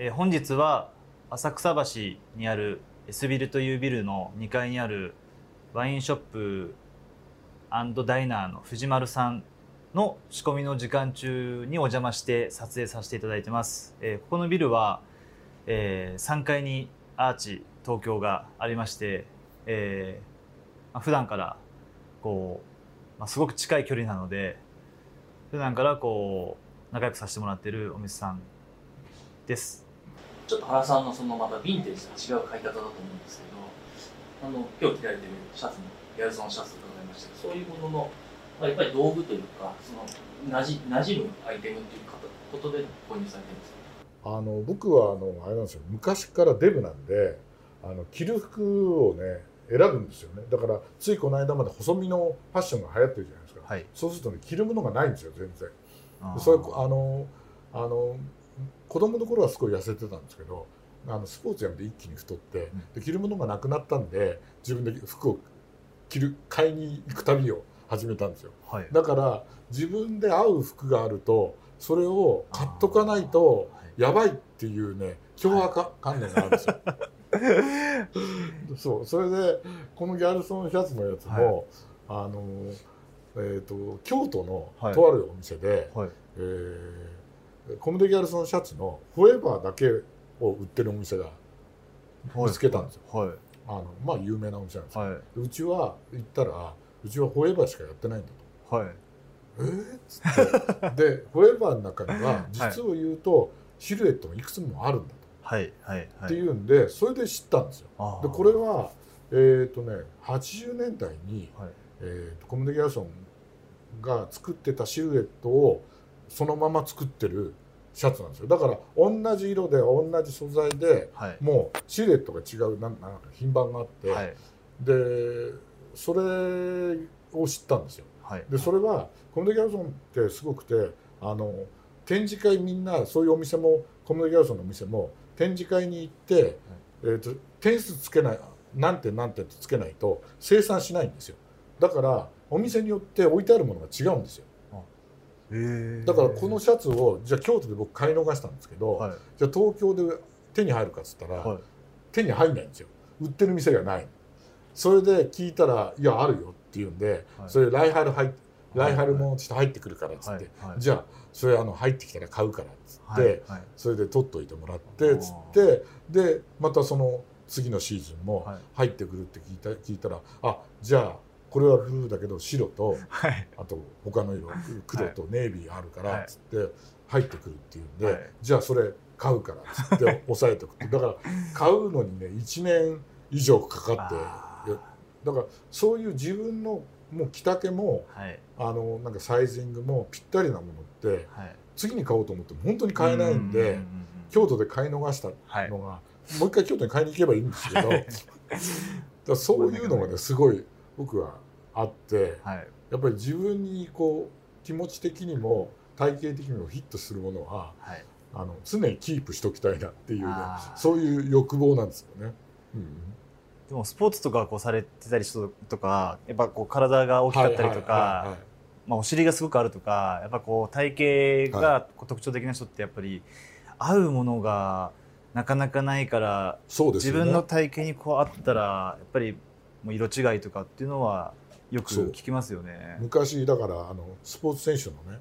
えー本日は浅草橋にある S ビルというビルの2階にあるワインショップダイナーの藤丸さんの仕込みの時間中にお邪魔して撮影させていただいてます。えーここのビルは、えー3階にアーチ東京がありまして、えーまあ普段からこう、まあ、すごく近い距離なので普段からこう仲良くさせてもらってるお店さんです。ちょっと原さんのそのまたヴィンテージとは違う買い方だと思うんですけど、あの今日着られてるシャツのギャルソンシャツと伺いましたけど、そういうものの、まあ、やっぱり道具というか、そのなじ馴染むアイテムっていうことで購入されてるんですか？あの僕はあのあれなんですよ。昔からデブなんであの着る服をね選ぶんですよね。だからついこの間まで細身のファッションが流行ってるじゃないですか、はい。そうするとね着るものがないんですよ全然。それあのあの子供の頃はすごい痩せてたんですけどあのスポーツやめて一気に太ってで着るものがなくなったんで自分で服を着る買いに行く旅を始めたんですよはい。だから自分で合う服があるとそれを買っとかないとやばいっていうね観念があるんですよ。そうそれでこのギャルソンシャツのやつも、あのえー、と京都のはいとあるお店で、はい。えーコムデギャルソンシャツのフォーエバーだけを売ってるお店が見つけたんですよ。はい。あのまあ有名なお店なんですよ。はい。でうちは行ったらうちはフォーエバーしかやってないんだと。はい。えーっつってで フォーエバーの中には実を言うと、シルエットもいくつもあるんだはい。はい。と、っていうんでそれで知ったんですよ。でこれはえっ、とね80年代に、はい。えーとコムデギャルソンが作ってたシルエットをそのまま作ってるシャツなんですよだから同じ色で同じ素材ではい。もうシルエットが違うなんなんか品番があって、はい。でそれを知ったんですよ。はい。でそれはコムデギャルソンってすごくてあの展示会みんなそういうお店もコムデギャルソンのお店も展示会に行って、えー、と点数つけない何点何点ってつけないと生産しないんですよだからお店によって置いてあるものが違うんですよだからこのシャツをじゃあ京都で僕買い逃したんですけど、はい。じゃあ東京で手に入るかっつったら、はい。手に入んないんですよ。売ってる店がない。それで聞いたら「いやあるよ」って言うんで、はい。それ来春入っはい。来春もちょっと入ってくるからっつって、じゃあそれあの入ってきたら買うからっつって。それで取っといてもらってつってでまたその次のシーズンもはい。入ってくるって聞いた聞いたらあじゃあこれはブルーだけど白とはい。あと他の色黒とネイビーあるかはいらっつって入ってくるっていうんで、はいじゃあそれ買うからっつって押さえておくってだから買うのにね1年以上かかってだからそういう自分のもう着丈もはい。あのなんかサイジングもぴったりなものってはい。次に買おうと思っても本当に買えないんで、うううん京都で買い逃したはい。のが、もう一回京都に買いに行けばいいんですけど だそういうのがねすごい僕はあってはい。やっぱり自分にこう気持ち的にも体型的にもフィットするものははい。あの常にキープしときたいなっていうねそういう欲望なんですよね。うんでもスポーツとかこうされてたりするとか、やっぱこう体が大きかったりとかは、まあお尻がすごくあるとか、やっぱこう体型が特徴的な人ってやっぱり合うものがなかなかないから、自分の体型にこうあったらやっぱりもう色違いとかっていうのはよく聞きますよね。昔だからあのスポーツ選手のね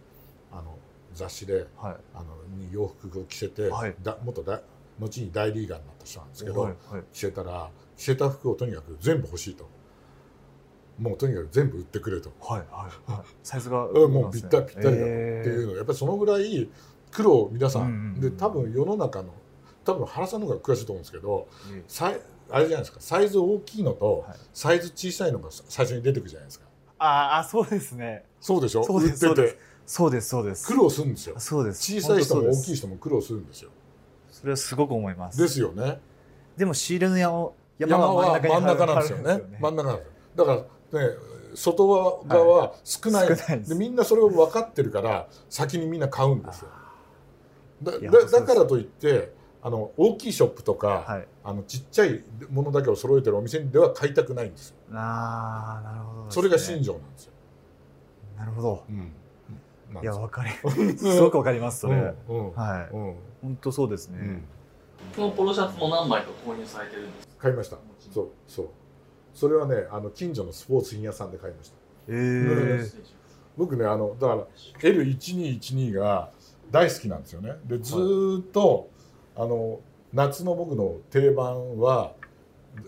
あの雑誌ではい。あのに洋服を着せて、はい。だ元だ後に大リーガーになった人なんですけど、はいはい。着せたら着せた服をとにかく全部欲しいと。もうとにかく全部売ってくれと、はいはいはい。サイズが うんもうぴったりぴったりだと。ってえーいうのやっぱりそのぐらい苦労を皆さん,、うんうんうんで多分世の中の多分原さんの方が詳しいと思うんですけどあれじゃないですか。サイズ大きいのと、はい。サイズ小さいのが最初に出てくるじゃないですか。ああそうですね。そうでしょ？そうです売ってて。そうですそうです。苦労するんですよ。そうです。小さい人も大きい人。人も苦労するんですよ。それはすごく思います。ですよね。でも仕入れの山を山は真ん中なんですよね。真ん中なんですよ。だからね外側は少ない,、少ないです。でみんなそれを分かってるから先にみんな買うんですよ。だだそうです。だからといってあの大きいショップとか、はい。あのちっちゃいものだけを揃えてるお店では買いたくないんですよ。ああなるほどですね、それが信条なんですよ、なるほど。うん。いやわかり すごくわかりますそれ。うんうん。はい。うん。本当そうですね。うん。このポロシャツも何枚か購入されてるんです買いました。そうそう。それはねあの近所のスポーツ品屋さんで買いました。えー。ー、僕ねあのだから L1212 が大好きなんですよね。でずーっと、あの夏の僕の定番は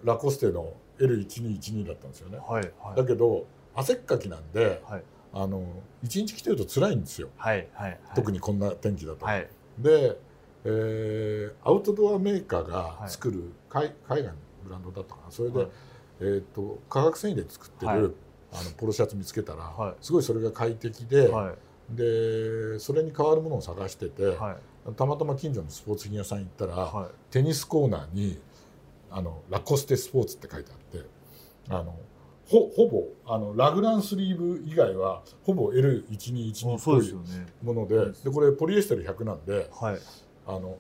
ラコステの L1212 だったんですよね。はいはい。だけど汗っかきなんではい。あの1日着てると辛いんですよ。はいはい。特にこんな天気だと。はい。で、えーアウトドアメーカーがはい。作る、海海外のブランドだったかな。それで、はい。えー、と化学繊維で作ってる、はい。あのポロシャツ見つけたら、はい。すごいそれが快適で,、はい。でそれに代わるものを探してて、はいたまたま近所のスポーツ品屋さん行ったら、はい。テニスコーナーにあの「ラコステスポーツ」って書いてあってあのほほぼあのラグランスリーブ以外はほぼ L1212 っそうぽいですよね。ものででこれポリエステル100なんではい。あの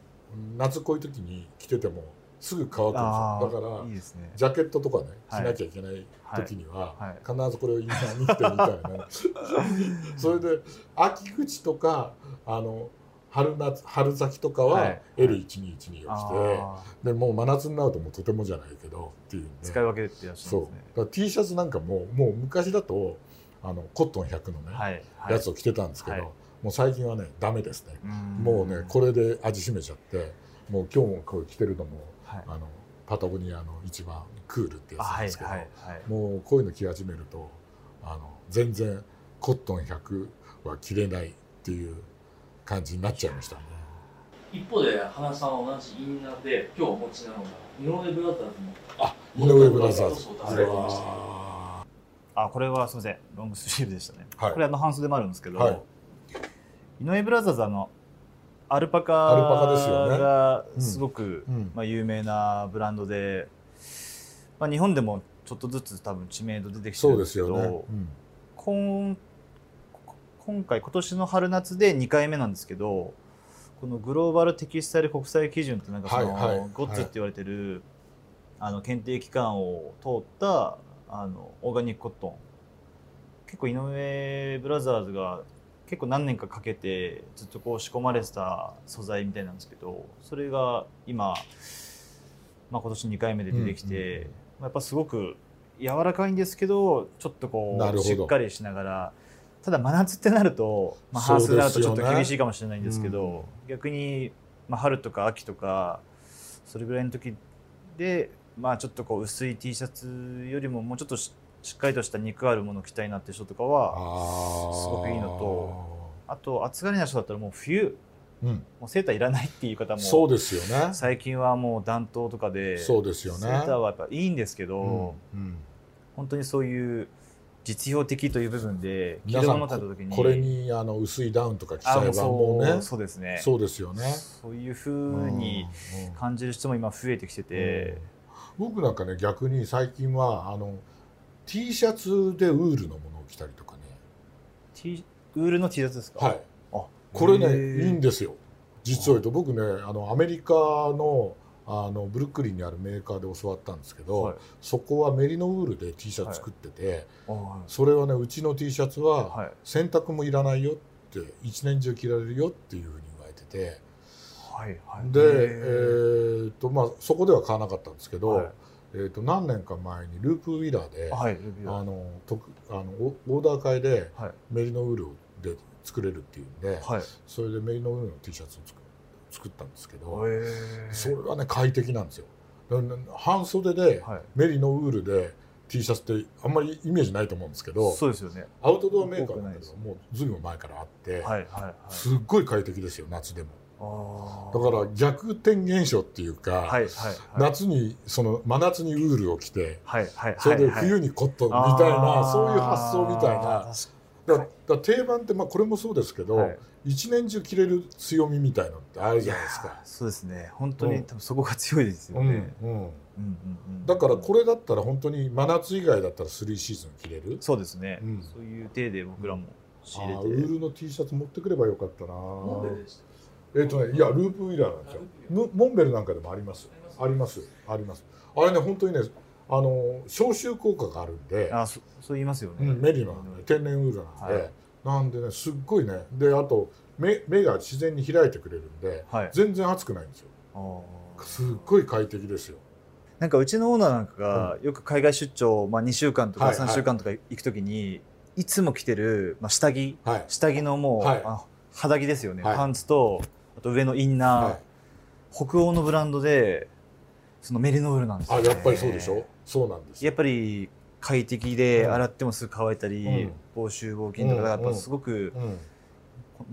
夏こういう時に着ててもすぐ乾くんですあよだからね。ジャケットとかねしはい。なきゃいけない時には、はい。必ずこれをインナーに着てみたいな。それで秋口とかあの春夏春先とかははい。L1212 を着て、あー。でもう真夏になるともうとてもじゃないけどっていうね。使い分けてらっしゃそう。るんですねだから T シャツなんかももう昔だとあのコットン100のね、はい。はい。やつを着てたんですけど、はい。もう最近はねダメですね。うん。もうねこれで味しめちゃってもう今日もこれ着てるのもはい。あのパタゴニアの一番クールってやつあなんですけど、はいはいはい。もうこういうの着始めるとあの全然コットン100は着れないっていう感じになっちゃいました。ね。一方で花さんは同じインナーで今日お持ちなのが井上ブラザーズの。あ井上ブラザーズ。そう出されてましたけどああこれはすみません。ロングスリーブでしたね、はい。これあの半袖もあるんですけど、はい。井上ブラザーズあのアルパカアルパカですよね。がうんすごく、うん。まあ、有名なブランドで、まあ、日本でもちょっとずつ多分知名度出てきてそうでるんですけど。うん。今今回今年の春夏で2回目なんですけどこのグローバルテキスタイル国際基準ってなんかその、はいはいゴッツって言われてる、あの検定機関を通ったあのオーガニックコットン。結構井上ブラザーズが結構何年かかけてずっとこう仕込まれてた素材みたいなんですけどそれが今、まあ、今年2回目で出てきて、うんうん。まあやっぱすごく柔らかいんですけどちょっとこうしっかりしながらただ真夏ってなると、まあ、半袖だとちょっと厳しいかもしれないんですけど逆に、まあ、春とか秋とかそれぐらいの時で、まあ、ちょっとこう薄い T シャツよりももうちょっとししっかりとした肉あるものを着たいなって人とかはすごくいいのとあと暑がりな人だったらもう冬うん、もうセーターいらないっていう方もそうですよね。最近はもう暖冬とかでそうですよね。セーターはやっぱいいんですけど、うん。うん。本当にそういう実用的という部分で着るも皆さんのった時にこれにあの薄いダウンとか着ちゃえばあもうねそうですね。そうですよね。そういうふうにうんうん。感じる人も今増えてきてて、僕なんかね逆に最近はあの T シャツでウールのものを着たりとかね。T ウールの T シャツですか？はい。あこれねいいんですよ。実を言うと僕ねあのアメリカのあのブルックリンにあるメーカーで教わったんですけど、はい。そこはメリノウールで T シャツ作ってて、あそれはねうちの T シャツははい。洗濯もいらないよって一年中着られるよっていうふうに言われててはいはい。で、えへー。っとまあ、そこでは買わなかったんですけど、はい。えーっと何年か前にループウィラーで、ーはいあの特あのオオーダー会ではい。メリノウールで作れるっていうんで、はい。それでメリノウールの T シャツを作作ったんですけど、へそれはね快適なんですよ。半袖ではい。メリノウールで T シャツってあんまりイメージないと思うんですけどそうですよね。アウトドアメーカーなんだけどもうずいぶん前からあって、はいはいはい。すっごい快適ですよ夏でも。あだから逆転現象っていうか、はいはいはい。夏にその真夏にウールを着てはいはいそれではい冬にコットンみたいな、そういう発想みたいな。確だ定番ってまあこれもそうですけど、はい一年中着れる強みみたいのってあるじゃないですか。そうですね。本当に、うん。多分そこが強いですようんね、うん、うんうんうん。だからこれだったら本当に真夏以外だったら3シーズン着れる？そうですね、うん。そういう体で僕らも。仕あ入れて、ーウールの T シャツ持ってくればよかったな。モンベルでした。えっ、とねいやループウィラーなんですよ。ムモンベルなんかでもあります。あります。あります。あれね本当にねあの消臭効果があるんで、あそそう言いますよね、うん、メリノなんで天然ウールなんで、はいなんでねすっごいね。であと目目が自然に開いてくれるんではい。全然熱くないんですよ。あすっごい快適ですよ。なんかうちのオーナーなんかがよく海外出張、まあ、2週間とかはいはい3週間とか行くときに、いつも着てる、まあ、下着。はい。下着のもう、はい。あ肌着ですよね、はい。パンツとあと上のインナー、はい。北欧のブランドでそのメリノールなんですよ、ね、あやっぱりそうでしょ？そうなんですやっぱり快適でうん。洗ってもすぐ乾いたり、うん。防臭防菌とかやっぱすごく、うん。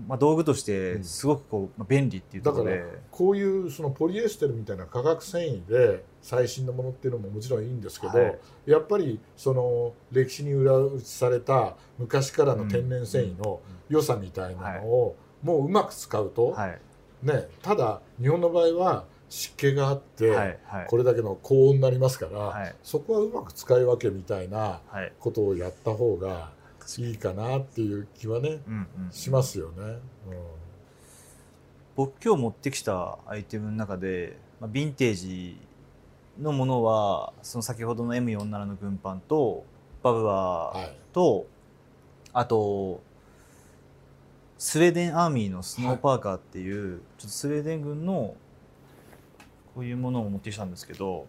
まあ、道具としてすごくこう、まあ、便利っていうところで。だこういうそのポリエステルみたいな化学繊維で最新のものっていうのももちろんいいんですけど、はい。やっぱりその歴史に裏打ちされた昔からの天然繊維の良さみたいなのをもううまく使うと、はい。ね、ただ日本の場合は湿気があって、はいはい。これだけの高温になりますから、はい。そこはうまく使い分けみたいなはい。ことをやった方がいいかなっていう気はねうんうんしますよね。僕今日持ってきたアイテムの中で、まあ、ヴィンテージのものはその先ほどの M47 の軍パンとバブうんワーはい。と、あとスウェーデンアーミーのスノーパーカーっていう、ちょっとスウェーデン軍のこういうものを持ってきたんですけど、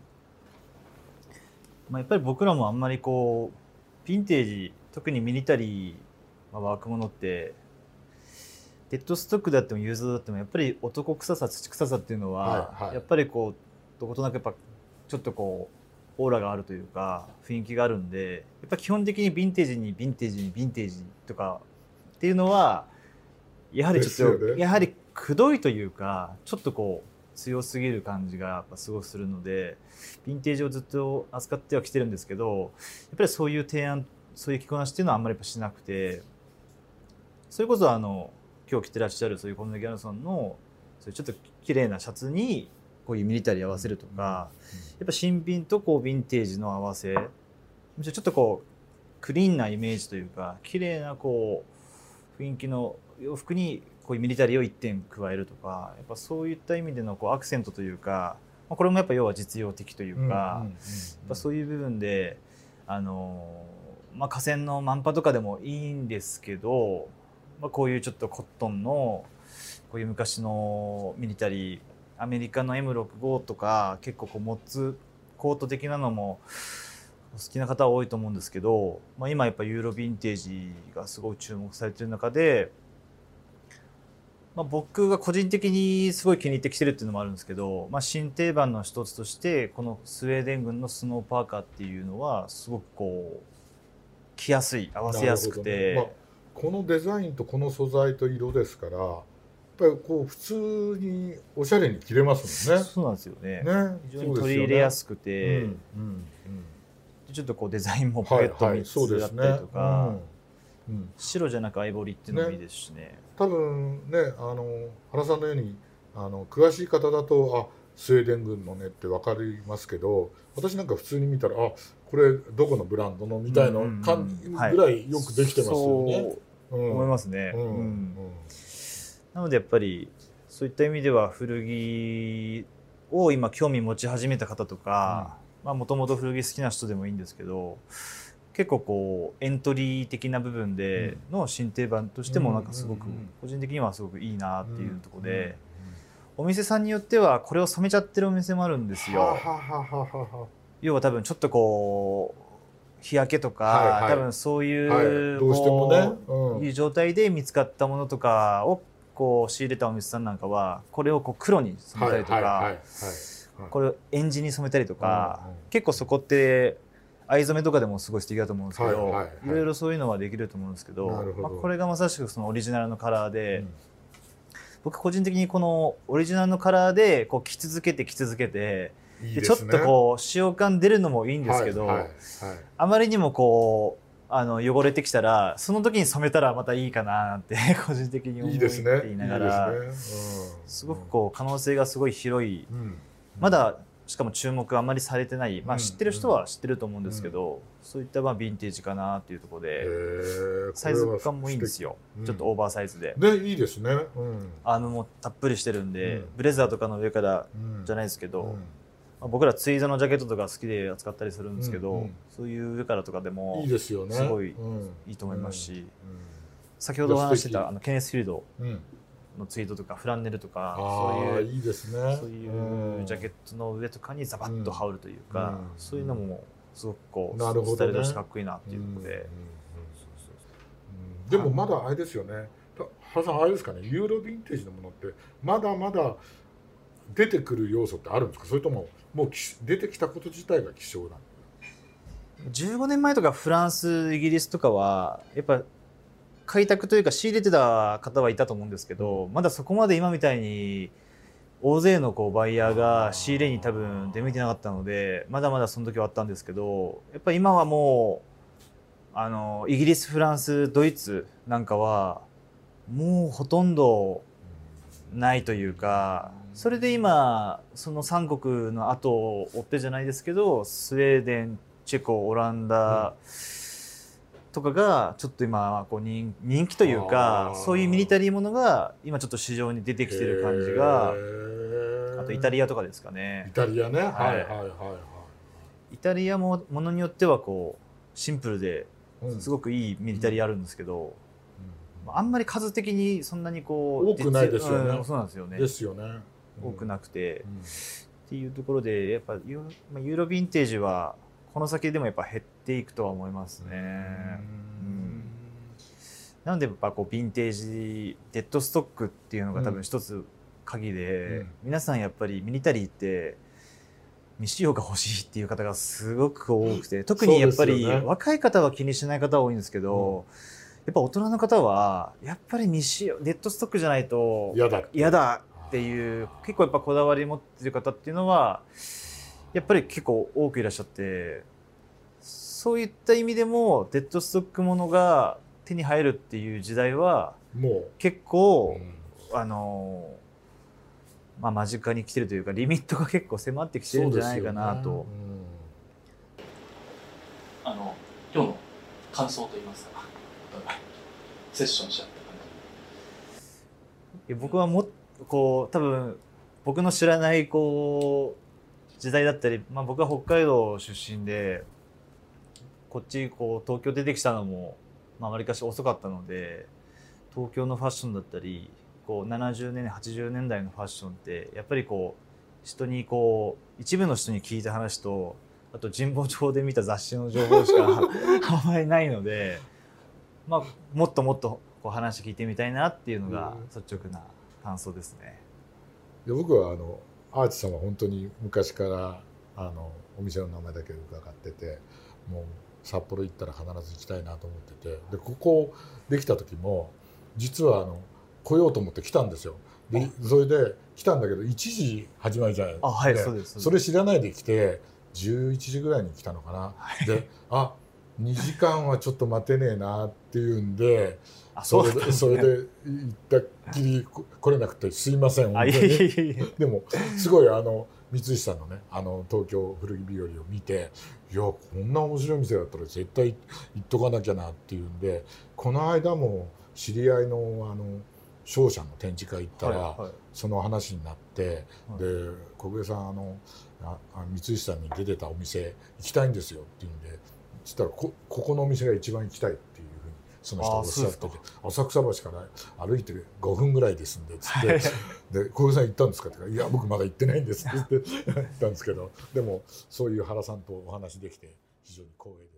まあ、やっぱり僕らもあんまりこうヴィンテージ特にミリタリー、まあ、ワークものってデッドストックであってもユーズドだってもやっぱり男臭さ土臭さっていうのは、はいはい。やっぱりこうどことなくやっぱちょっとこうオーラがあるというか雰囲気があるんでやっぱ基本的にヴィンテージにヴィンテージにヴィンテージとかっていうのはやはりちょっと、ね。やはりくどいというかちょっとこう強すぎる感じがやっぱすごくするのでヴィンテージをずっと扱ってはきてるんですけどやっぱりそういう提案そういう着こなしっていうのはあんまりやっぱしなくてそれこそあの今日着てらっしゃるそういうコムネ・ギャルソンのそういうちょっと綺麗なシャツにこういうミリタリー合わせるとか、やっぱ新品とこうヴィンテージの合わせむしろちょっとこうクリーンなイメージというか綺麗なこう雰囲気の洋服にこういうミリタリーを1点加えるとかやっぱそういった意味でのこうアクセントというか、まあ、これもやっぱ要は実用的というか、やっぱそういう部分であのまあ河川のマンパとかでもいいんですけど、まあ、こういうちょっとコットンのこういう昔のミリタリーアメリカの M65 とか結構こうモッツコート的なのも好きな方は多いと思うんですけど、まあ、今やっぱユーロヴィンテージがすごい注目されてる中で、まあ、僕が個人的にすごい気に入ってきてるっていうのもあるんですけど、まあ、新定番の一つとしてこのスウェーデン軍のスノーパーカーっていうのはすごくこう着やすい合わせやすくて、ね。まあ、このデザインとこの素材と色ですからやっぱりこう普通におしゃれに着れますもんね。そうなんですよね。ね。非常に取り入れやすくくて、うんうんちょっとこうデザインもうんポケットはいはい。3そうですねつあったりとか、うんうん。白じゃなくアイボリーっていうのもいいですしね。多分ねあの原さんのようにあの詳しい方だとあスウェーデン軍のねって分かりますけど私なんか普通に見たらあこれどこのブランドのみたいな感じぐはい。らいよくできてますよね。思いますね、うん。うん。うん。なのでやっぱりそういった意味では古着を今興味持ち始めた方とかもともと古着好きな人でもいいんですけど結構こうエントリー的な部分での新定番としてもなんかすごく個人的にはすごくいいなっていうところで、うん。お店さんによってはこれを染めちゃってるお店もあるんですよ。要は多分ちょっとこう日焼けとか、はいはい。多分そういう、はい。どうしてもね。こううんいう状態で見つかったものとかをこう仕入れたお店さんなんかはこれをこう黒に染めたりとか、これをエンジに染めたりとか、結構そこって藍染めとかでもすごい素敵だと思うんですけど、はいろいろそういうのはできると思うんですけどまあ、これがまさしくそのオリジナルのカラーで、うん。僕個人的にこのオリジナルのカラーでこう着続けて着続けていいね。ちょっとこう使用感出るのもいいんですけど、はいはいはい。あまりにもこうあの汚れてきたらその時に染めたらまたいいかなって 個人的に思っていながら。すごくこう可能性がすごい広い。うん。まだしかも注目あんまりされてない、まあ、うん知ってる人は知ってると思うんですけど、そういったまあヴィンテージかなっていうところへでーサイズ感もいいんですよ、うんちょっとオーバーサイズで、でいいですね。うん。アームもたっぷりしてるんで、うん。ブレザーとかの上からうん。じゃないですけど、うん。まあ、僕らツイードのジャケットとか好きで扱ったりするんですけど、うんうん。そういう上からとかでもいいですよね。すごいうん。いいと思いますし、う先ほどお話してたあのケネス・フィールド。んうんのツイードとかフランネルとかあそういうあいいですね。そういうジャケットの上とかにザバッと羽織るというか、うん。そういうのもすごくこうなるほどね。スタイルとしてかっこいいなっていうところで、でもまだあれですよね。た原さんあれですかね。ユーロヴィンテージのものってまだまだ出てくる要素ってあるんですか？それとももうき出てきたこと自体が希少なの15年前とかフランスイギリスとかはやっぱ開拓というか仕入れてた方はいたと思うんですけどまだそこまで今みたいに大勢のこうバイヤーが仕入れに多分出向いてなかったのでまだまだその時はあったんですけどやっぱ今はもうあのイギリスフランスドイツなんかはもうほとんどないというかそれで今その三国の後を追ってじゃないですけどスウェーデンチェコオランダとかがちょっと今こう人人気というかそういうミリタリーものが今ちょっと市場に出てきてる感じがあとイタリアとかですかイねタリアね。はい。ははいいはいはい。イタリアもものによってはこうシンプルでうん。すごくいいミリタリーあるんですけど、あんまり数的にそんなにこう多くないですよね。うんそうなんですよね。ですよね。多くなくて、うん。っていうところでやっぱユーロまあユーロヴィンテージはこの先でもやっぱ減っていくとは思いますね。うん。なのでやっぱこうヴィンテージデッドストックっていうのが多分一つ鍵で、うん。皆さんやっぱりミリタリーって未使用が欲しいっていう方がすごく多くて特にやっぱり若い方は気にしない方は多いんですけど、やっぱ大人の方はやっぱり未使用デッドストックじゃないと嫌だっていう結構やっぱこだわり持ってる方っていうのはやっぱり結構多くいらっしゃってそういった意味でもデッドストックものが手に入るっていう時代はも結う構、うん。あのまあ間近に来てるというかリミットが結構迫ってきてるんじゃないかなと、そうですよね。あの今日の感想といいますか。セッションしちゃった感いや僕はもっこう多分僕の知らないこう時代だったり、まあ、僕は北海道出身でこっちこう東京出てきたのもまあわりかし遅かったので東京のファッションだったりこう70年80年代のファッションってやっぱりこう人にこう一部の人に聞いた話とあと神保町で見た雑誌の情報しか あまりないので、まあ、もっともっとこう話聞いてみたいなっていうのが率直な感想ですね。で僕はあのアーチさんは本当に昔からあのお店の名前だけ伺っててもう札幌行ったら必ず行きたいなと思ってて。でここできた時も実はあの来ようと思って来たんですよ。でそれで来たんだけど1時始まりじゃない。あはいでそうですそれ知らないで来て11時ぐらいに来たのかな、であ2時間はちょっと待てねえなっていうんであそれですねでそれで行ったっきりこ来れなくてすいません本当に。でもすごいあの三石さんのねあの東京古着日和を見ていやこんな面白い店だったら絶対行っとかなきゃなっていうんでこの間も知り合いのあの商社の展示会行ったら、はいはい。その話になって、はい。で小暮さんあのああ三石さんに出てたお店行きたいんですよって言うんでそしたらこここのお店が一番行きたいってその人はおっしゃってて浅草橋から歩いて5分ぐらいですんでつって。で小暮さん行ったんですかって言うからいや僕まだ行ってないんですって言って言ったんですけどでもそういう原さんとお話できて非常に光栄です。